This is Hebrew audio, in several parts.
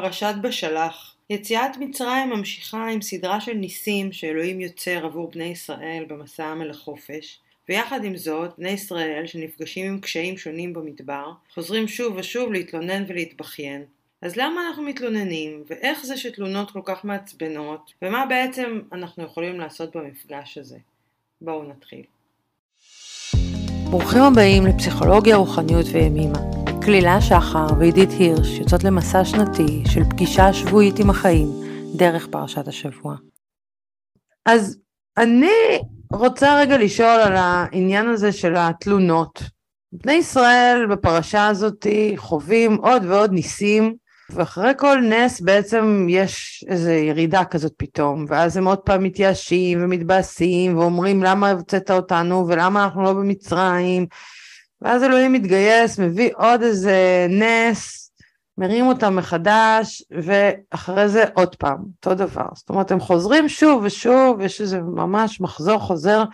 פרשת בשלח. יציאת מצרים ממשיכה עם סדרה של ניסים שאלוהים יוצר עבור בני ישראל במסעם אל החופש, ויחד עם זאת, בני ישראל שנפגשים עם קשיים שונים במדבר, חוזרים שוב ושוב להתלונן ולהתבכיין. אז למה אנחנו מתלוננים, ואיך זה שתלונות כל כך מעצבנות, ומה בעצם אנחנו יכולים לעשות במפגש הזה? בואו נתחיל. ברוכים הבאים לפסיכולוגיה, רוחניות וימימה. כלילה שחר ועידית הירש יוצאות למסע שנתי של פגישה שבועית עם החיים דרך פרשת השבוע. אז אני רוצה רגע לשאול על העניין הזה של התלונות. בני ישראל בפרשה הזאת חווים עוד ועוד ניסים, ואחרי כל נס בעצם יש איזו ירידה כזאת פתאום, ואז הם עוד פעם מתייאשים ומתבאסים ואומרים למה הוצאת אותנו ולמה אנחנו לא במצרים, ואז אלוהים מתגייס, מביא עוד איזה נס, מרים אותם מחדש, ואחרי זה עוד פעם, אותו דבר. זאת אומרת, הם חוזרים שוב ושוב, יש איזה ממש מחזור חוזר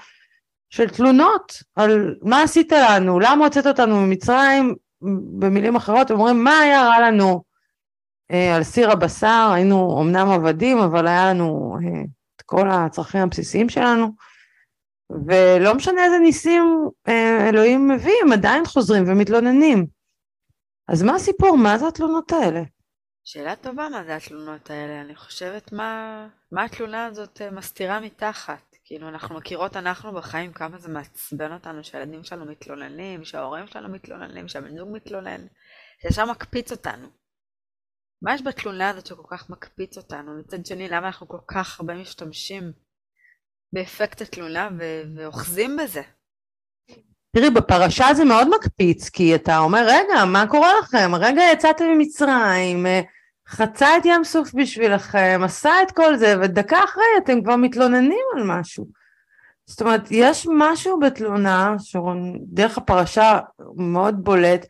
של תלונות על מה עשית לנו, למה הוצאת אותנו ממצרים, במילים אחרות, הם אומרים, מה היה רע לנו אה, על סיר הבשר, היינו אמנם עבדים, אבל היה לנו אה, את כל הצרכים הבסיסיים שלנו. ולא משנה איזה ניסים אה, אלוהים מביא, הם עדיין חוזרים ומתלוננים. אז מה הסיפור? מה זה התלונות האלה? שאלה טובה מה זה התלונות האלה. אני חושבת מה, מה התלונה הזאת אה, מסתירה מתחת. כאילו אנחנו מכירות אנחנו בחיים כמה זה מעצבן אותנו שהילדים שלנו מתלוננים, שההורים שלנו מתלוננים, שהבן זוג מתלונן, שישר מקפיץ אותנו. מה יש בתלונה הזאת שכל כך מקפיץ אותנו? מצד שני, למה אנחנו כל כך הרבה משתמשים באפקט התלונה ו- ואוחזים בזה. תראי, בפרשה זה מאוד מקפיץ, כי אתה אומר, רגע, מה קורה לכם? הרגע יצאתם ממצרים, אה, חצה את ים סוף בשבילכם, עשה את כל זה, ודקה אחרי אתם כבר מתלוננים על משהו. זאת אומרת, יש משהו בתלונה, שדרך הפרשה מאוד בולט,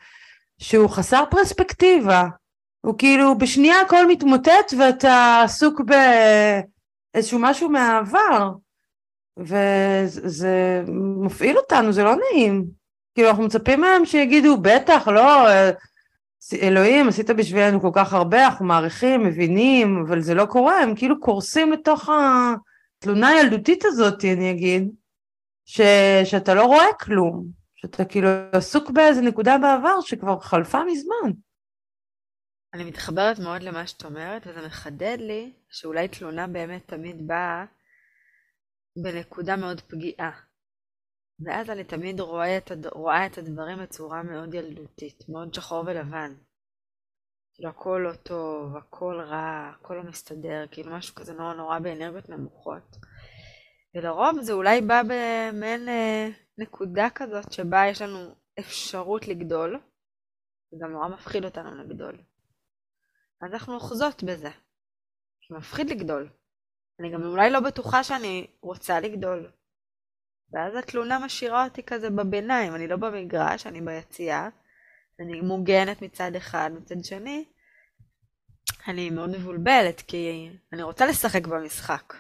שהוא חסר פרספקטיבה. הוא כאילו, בשנייה הכל מתמוטט ואתה עסוק באיזשהו משהו מהעבר. וזה מפעיל אותנו, זה לא נעים. כאילו, אנחנו מצפים מהם שיגידו, בטח, לא, אלוהים, עשית בשבילנו כל כך הרבה, אנחנו מעריכים, מבינים, אבל זה לא קורה, הם כאילו קורסים לתוך התלונה הילדותית הזאת, אני אגיד, ש, שאתה לא רואה כלום, שאתה כאילו עסוק באיזה נקודה בעבר שכבר חלפה מזמן. אני מתחברת מאוד למה שאת אומרת, וזה מחדד לי שאולי תלונה באמת תמיד באה בנקודה מאוד פגיעה. ואז אני תמיד רואה את, הד... רואה את הדברים בצורה מאוד ילדותית, מאוד שחור ולבן. כאילו הכל לא טוב, הכל רע, הכל לא מסתדר, כאילו משהו כזה נורא נורא באנרגיות נמוכות. ולרוב זה אולי בא במעין אה, נקודה כזאת שבה יש לנו אפשרות לגדול, זה גם נורא מפחיד אותנו לגדול. אז אנחנו אוחזות בזה, מפחיד לגדול. אני גם אולי לא בטוחה שאני רוצה לגדול. ואז התלונה משאירה אותי כזה בביניים, אני לא במגרש, אני ביציאה, אני מוגנת מצד אחד, מצד שני, אני מאוד מבולבלת, כי אני רוצה לשחק במשחק.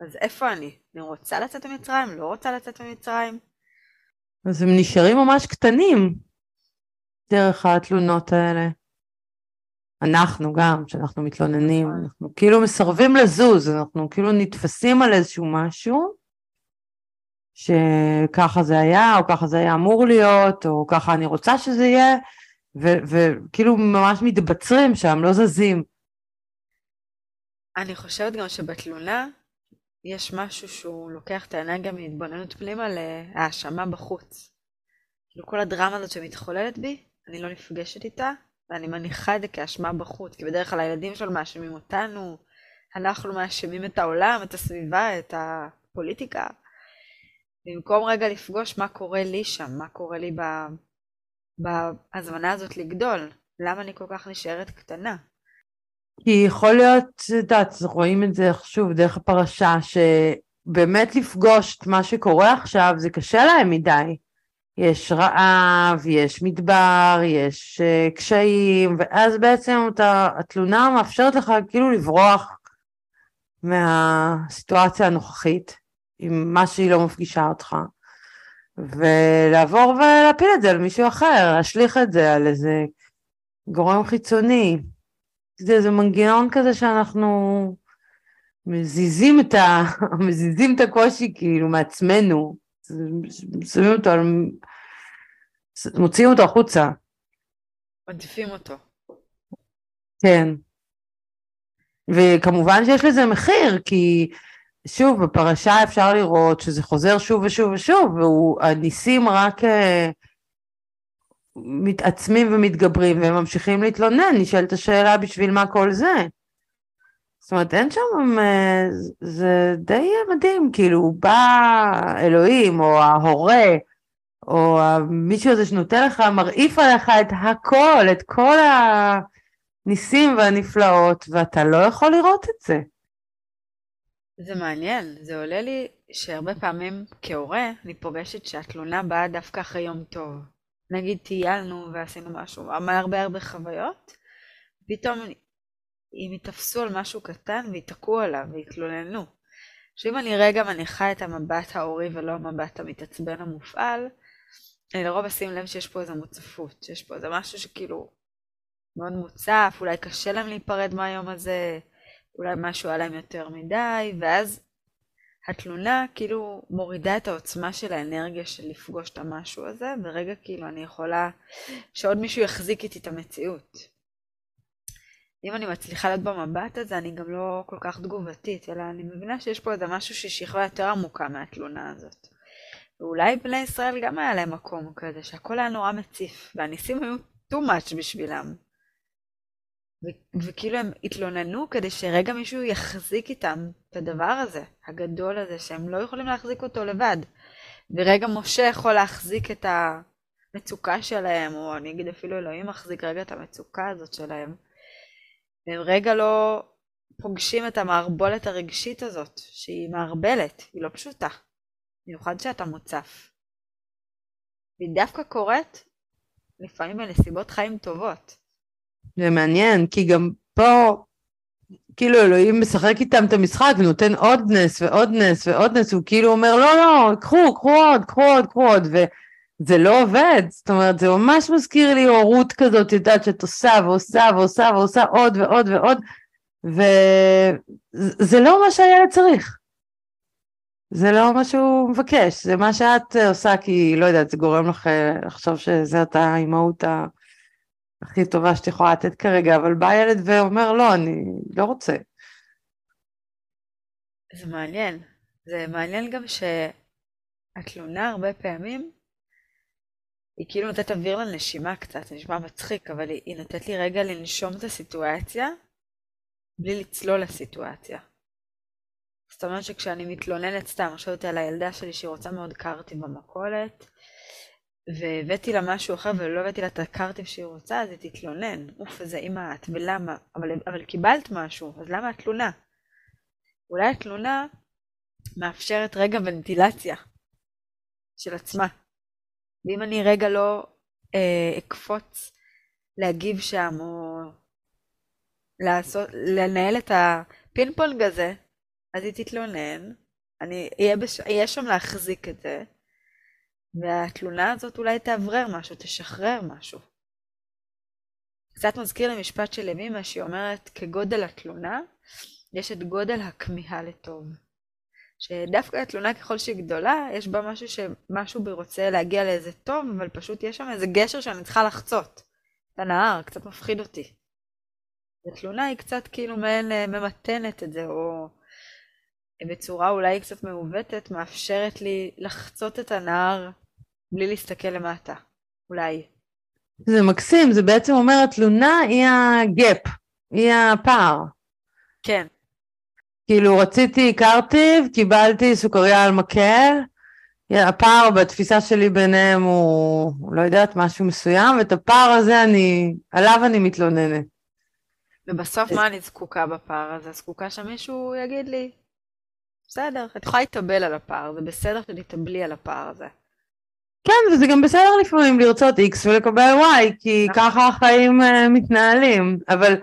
אז איפה אני? אני רוצה לצאת ממצרים? לא רוצה לצאת ממצרים? אז הם נשארים ממש קטנים דרך התלונות האלה. אנחנו גם, כשאנחנו מתלוננים, נכון. אנחנו כאילו מסרבים לזוז, אנחנו כאילו נתפסים על איזשהו משהו, שככה זה היה, או ככה זה היה אמור להיות, או ככה אני רוצה שזה יהיה, וכאילו ממש מתבצרים שם, לא זזים. אני חושבת גם שבתלונה יש משהו שהוא לוקח את האנרגיה מהתבוננות פנימה להאשמה בחוץ. כאילו כל הדרמה הזאת שמתחוללת בי, אני לא נפגשת איתה, ואני מניחה את זה כאשמה בחוץ, כי בדרך כלל הילדים שלנו מאשימים אותנו, אנחנו מאשימים את העולם, את הסביבה, את הפוליטיקה. במקום רגע לפגוש מה קורה לי שם, מה קורה לי בהזמנה הזאת לגדול, למה אני כל כך נשארת קטנה. כי יכול להיות, את יודעת, רואים את זה שוב דרך הפרשה, שבאמת לפגוש את מה שקורה עכשיו זה קשה להם מדי. יש רעב, יש מדבר, יש uh, קשיים, ואז בעצם אתה, התלונה מאפשרת לך כאילו לברוח מהסיטואציה הנוכחית, עם מה שהיא לא מפגישה אותך, ולעבור ולהפיל את זה על מישהו אחר, להשליך את זה על איזה גורם חיצוני. זה איזה מנגנון כזה שאנחנו מזיזים את, ה... מזיזים את הקושי כאילו מעצמנו, שמים אותו, על... מוציאים אותו החוצה. עדיפים אותו. כן. וכמובן שיש לזה מחיר, כי שוב, בפרשה אפשר לראות שזה חוזר שוב ושוב ושוב, והניסים רק אה, מתעצמים ומתגברים והם ממשיכים להתלונן, נשאלת השאלה בשביל מה כל זה. זאת אומרת, אין שם, אה, זה די מדהים, כאילו, בא אלוהים, או ההורה, או מישהו הזה שנותן לך, מרעיף עליך את הכל, את כל הניסים והנפלאות, ואתה לא יכול לראות את זה. זה מעניין, זה עולה לי שהרבה פעמים כהורה אני פוגשת שהתלונה באה דווקא אחרי יום טוב. נגיד טיילנו ועשינו משהו, הרבה הרבה חוויות, פתאום אם יתפסו על משהו קטן ויתקעו עליו ויתלוננו. שאם אני רגע מניחה את המבט ההורי ולא המבט המתעצבן המופעל, אני לרוב אשים לב שיש פה איזו מוצפות, שיש פה איזה משהו שכאילו מאוד מוצף, אולי קשה להם להיפרד מהיום הזה, אולי משהו היה להם יותר מדי, ואז התלונה כאילו מורידה את העוצמה של האנרגיה של לפגוש את המשהו הזה, ורגע כאילו אני יכולה שעוד מישהו יחזיק איתי את המציאות. אם אני מצליחה להיות במבט הזה, אני גם לא כל כך תגובתית, אלא אני מבינה שיש פה איזה משהו ששכבה יותר עמוקה מהתלונה הזאת. ואולי בני ישראל גם היה להם מקום כזה, שהכל היה נורא מציף, והניסים היו too much בשבילם. ו- וכאילו הם התלוננו כדי שרגע מישהו יחזיק איתם את הדבר הזה, הגדול הזה, שהם לא יכולים להחזיק אותו לבד. ורגע משה יכול להחזיק את המצוקה שלהם, או אני אגיד אפילו אלוהים מחזיק רגע את המצוקה הזאת שלהם. והם רגע לא פוגשים את המערבולת הרגשית הזאת, שהיא מערבלת, היא לא פשוטה. במיוחד שאתה מוצף. והיא דווקא קורית לפעמים בנסיבות חיים טובות. זה מעניין, כי גם פה, כאילו אלוהים משחק איתם את המשחק ונותן עוד נס ועוד נס ועוד נס, הוא כאילו אומר, לא, לא, קחו, קחו עוד, קחו עוד, קחו עוד, וזה לא עובד, זאת אומרת, זה ממש מזכיר לי הורות כזאת, יודעת, שאת עושה ועושה ועושה ועושה עוד ועוד ועוד, וזה לא מה שהילד צריך. זה לא מה שהוא מבקש, זה מה שאת עושה כי, לא יודעת, זה גורם לך אה, לחשוב שזה אתה האימהות הכי טובה שאת יכולה לתת כרגע, אבל בא ילד ואומר, לא, אני לא רוצה. זה מעניין. זה מעניין גם שהתלונה הרבה פעמים, היא כאילו נותנת אוויר לנשימה קצת, זה נשמע מצחיק, אבל היא, היא נותנת לי רגע לנשום את הסיטואציה, בלי לצלול לסיטואציה. זאת אומרת שכשאני מתלוננת סתם, חושבת על הילדה שלי שהיא רוצה מאוד קארטים במכולת, והבאתי לה משהו אחר ולא הבאתי לה את הקארטים שהיא רוצה, אז היא תתלונן. אוף, איזה אימא את, ולמה? אבל, אבל קיבלת משהו, אז למה התלונה? אולי התלונה מאפשרת רגע ונטילציה של עצמה. ואם אני רגע לא אה, אקפוץ להגיב שם, או לעשות, לנהל את הפינג פונג הזה, אז היא תתלונן, אני אהיה, בש... שם להחזיק את זה, והתלונה הזאת אולי תאוורר משהו, תשחרר משהו. קצת מזכיר לי משפט של ימימה שהיא אומרת, כגודל התלונה, יש את גודל הכמיהה לטוב. שדווקא התלונה ככל שהיא גדולה, יש בה משהו שמשהו בי רוצה להגיע לאיזה טוב, אבל פשוט יש שם איזה גשר שאני צריכה לחצות. את הנהר, קצת מפחיד אותי. ותלונה היא קצת כאילו מעין אה, ממתנת את זה, או בצורה אולי קצת מעוותת, מאפשרת לי לחצות את הנהר בלי להסתכל למטה, אולי. זה מקסים, זה בעצם אומר התלונה היא הגאפ, היא הפער. כן. כאילו רציתי קרטיב, קיבלתי סוכריה על מקל, הפער בתפיסה שלי ביניהם הוא, לא יודעת, משהו מסוים, ואת הפער הזה אני, עליו אני מתלוננת. ובסוף מה אני זקוקה בפער הזה? זקוקה שמישהו יגיד לי, בסדר, את יכולה להתאבל על הפער, זה בסדר שתתאבלי על הפער הזה. כן, וזה גם בסדר לפעמים לרצות X ולקבל Y, כי נכון. ככה החיים uh, מתנהלים, אבל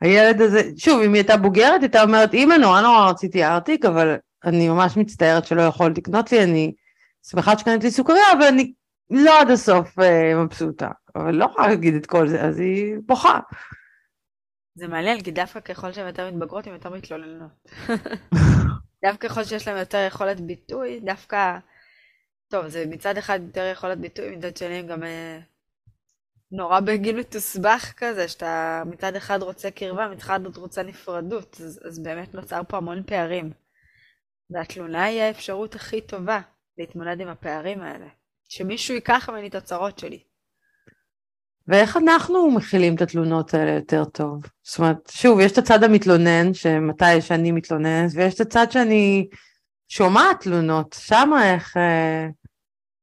הילד הזה, שוב, אם היא הייתה בוגרת, הייתה אומרת, אמא, נורא נורא רציתי ארטיק, אבל אני ממש מצטערת שלא יכולת לקנות לי, אני שמחה שקנית לי סוכריה, אבל אני לא עד הסוף uh, מבסוטה. אבל לא יכולה להגיד את כל זה, אז היא בוכה. זה מעניין, כי דווקא ככל שהן יותר מתבגרות, הן יותר מתלוננות. דווקא ככל שיש להן יותר יכולת ביטוי, דווקא... טוב, זה מצד אחד יותר יכולת ביטוי, מצד שני גם אה, נורא בגיל מתוסבך כזה, שאתה מצד אחד רוצה קרבה, מצד אחד רוצה נפרדות, אז, אז באמת נוצר פה המון פערים. והתלונה היא האפשרות הכי טובה להתמודד עם הפערים האלה. שמישהו ייקח ממני את הצרות שלי. ואיך אנחנו מכילים את התלונות האלה יותר טוב? זאת אומרת, שוב, יש את הצד המתלונן, שמתי שאני מתלוננת, ויש את הצד שאני שומעת תלונות, שמה איך, אה,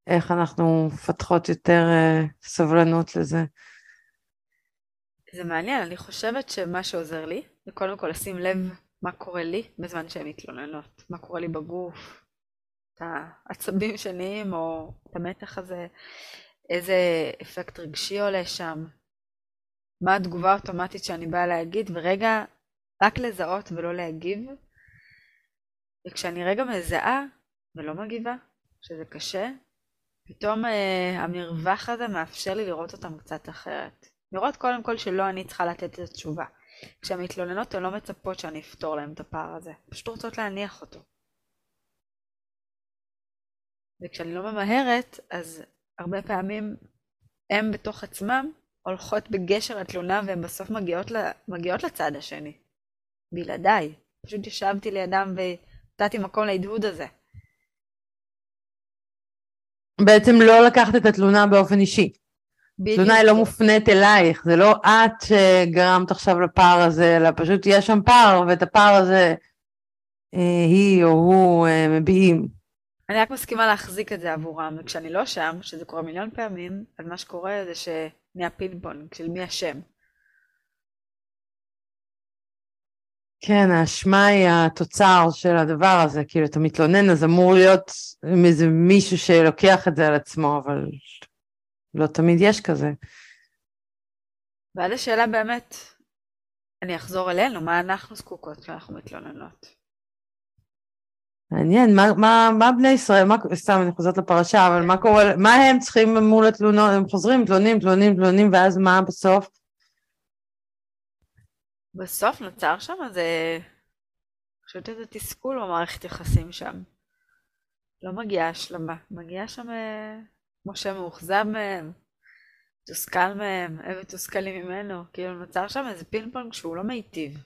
איך אנחנו מפתחות יותר אה, סבלנות לזה. זה מעניין, אני חושבת שמה שעוזר לי, זה קודם כל לשים לב מה קורה לי בזמן שהן מתלוננות, מה קורה לי בגוף, את העצבים שנהיים או את המתח הזה, איזה אפקט רגשי עולה שם, מה התגובה האוטומטית שאני באה להגיד, ורגע רק לזהות ולא להגיב. וכשאני רגע מזהה ולא מגיבה, שזה קשה, פתאום אה, המרווח הזה מאפשר לי לראות אותם קצת אחרת. לראות קודם כל שלא אני צריכה לתת את התשובה. כשהמתלוננות הן לא מצפות שאני אפתור להן את הפער הזה, פשוט רוצות להניח אותו. וכשאני לא ממהרת, אז הרבה פעמים הן בתוך עצמם הולכות בגשר התלונה והן בסוף מגיעות, ל... מגיעות לצד השני. בלעדיי. פשוט ישבתי לידם ונתתי מקום להדהוד הזה. בעצם לא לקחת את התלונה באופן אישי. תלונה היא לא מופנית אלייך, זה לא את שגרמת עכשיו לפער הזה, אלא פשוט יש שם פער, ואת הפער הזה אה, היא או הוא אה, מביעים. אני רק מסכימה להחזיק את זה עבורם, וכשאני לא שם, שזה קורה מיליון פעמים, אז מה שקורה זה שנהיה פינג של מי אשם. כן, האשמה היא התוצר של הדבר הזה, כאילו אתה מתלונן, אז אמור להיות איזה מישהו שלוקח את זה על עצמו, אבל לא תמיד יש כזה. ואז השאלה באמת, אני אחזור אלינו, מה אנחנו זקוקות כשאנחנו מתלוננות? מעניין, מה, מה, מה בני ישראל, מה, סתם אני חוזרת לפרשה, אבל מה קורה, מה הם צריכים מול התלונות, הם חוזרים, מתלוננים, מתלוננים, מתלוננים, ואז מה בסוף? בסוף נוצר שם איזה, פשוט איזה תסכול במערכת יחסים שם. לא מגיעה השלמה, מגיעה שם אה, משה מאוכזב מהם, מתוסכל מהם, הם מתוסכלים ממנו, כאילו נוצר שם איזה פינג פונג שהוא לא מיטיב.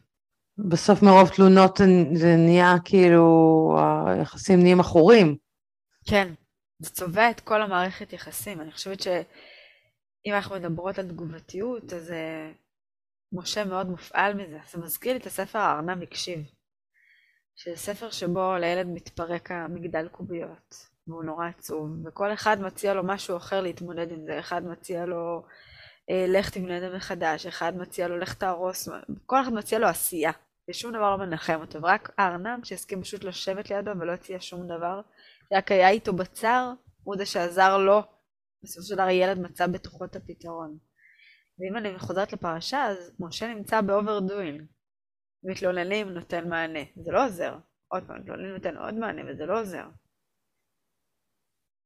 בסוף מרוב תלונות זה נהיה כאילו, היחסים נהיים עכורים. כן, זה צובע את כל המערכת יחסים. אני חושבת שאם אנחנו מדברות על תגובתיות, אז uh, משה מאוד מופעל מזה. זה מזכיר לי את הספר הארנב הקשיב, שזה ספר שבו לילד מתפרק המגדל קוביות, והוא נורא עצוב, וכל אחד מציע לו משהו אחר להתמודד עם זה. אחד מציע לו, אה, לך תבנה את זה מחדש, אחד מציע לו, לך תהרוס, כל אחד מציע לו עשייה. ושום דבר לא מנחם אותו, ורק הארנב שהסכים פשוט לשבת לידו ולא הציע שום דבר, רק היה איתו בצר, הוא זה שעזר לו, בסופו של דבר ילד מצא בתוכו את הפתרון. ואם אני חוזרת לפרשה, אז משה נמצא ב overdoing. מתלוננים נותן מענה, זה לא עוזר. עוד פעם, מתלוננים נותן עוד מענה וזה לא עוזר.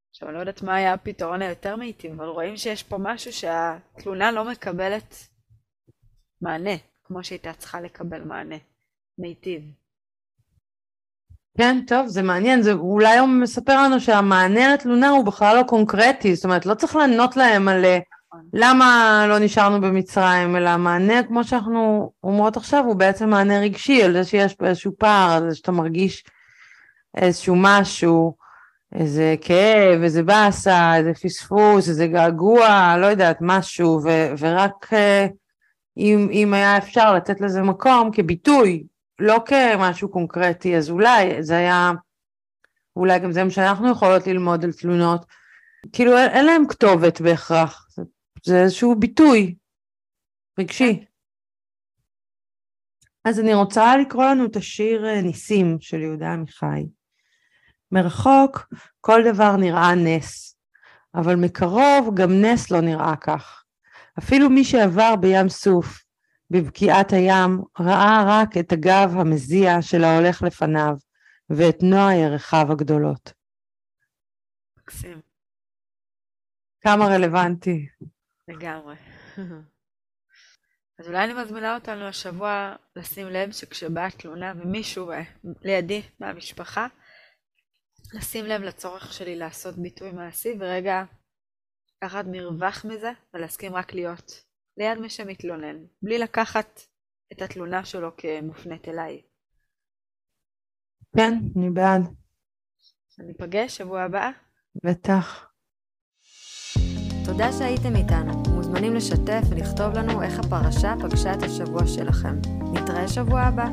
עכשיו אני לא יודעת מה היה הפתרון היותר מיטיב, אבל רואים שיש פה משהו שהתלונה לא מקבלת מענה, כמו שהייתה צריכה לקבל מענה. מיטיב. כן, טוב, זה מעניין, זה אולי הוא מספר לנו שהמענה לתלונה הוא בכלל לא קונקרטי, זאת אומרת, לא צריך לענות להם על אה. למה לא נשארנו במצרים, אלא המענה, כמו שאנחנו אומרות עכשיו, הוא בעצם מענה רגשי, על זה שיש פה איזשהו פער, על זה שאתה מרגיש איזשהו משהו, איזה כאב, איזה באסה, איזה פספוס, איזה געגוע, לא יודעת, משהו, ו- ורק uh, אם, אם היה אפשר לתת לזה מקום כביטוי, לא כמשהו קונקרטי, אז אולי זה היה, אולי גם זה מה שאנחנו יכולות ללמוד על תלונות, כאילו אין להם כתובת בהכרח, זה, זה איזשהו ביטוי רגשי. אז אני רוצה לקרוא לנו את השיר אה, ניסים של יהודה עמיחי. מרחוק כל דבר נראה נס, אבל מקרוב גם נס לא נראה כך. אפילו מי שעבר בים סוף בבקיעת הים, ראה רק את הגב המזיע של ההולך לפניו, ואת נוע ירחיו הגדולות. מקסים. כמה רלוונטי. לגמרי. אז אולי אני מזמינה אותנו השבוע לשים לב שכשבאה תלונה ומישהו לידי מהמשפחה, לשים לב לצורך שלי לעשות ביטוי מעשי ורגע לקחת מרווח מזה ולהסכים רק להיות ליד מי שמתלונן, בלי לקחת את התלונה שלו כמופנית אליי. כן, אני בעד. ניפגש שבוע הבא? בטח. תודה שהייתם איתנו. מוזמנים לשתף ולכתוב לנו איך הפרשה פגשה את השבוע שלכם. נתראה שבוע הבא.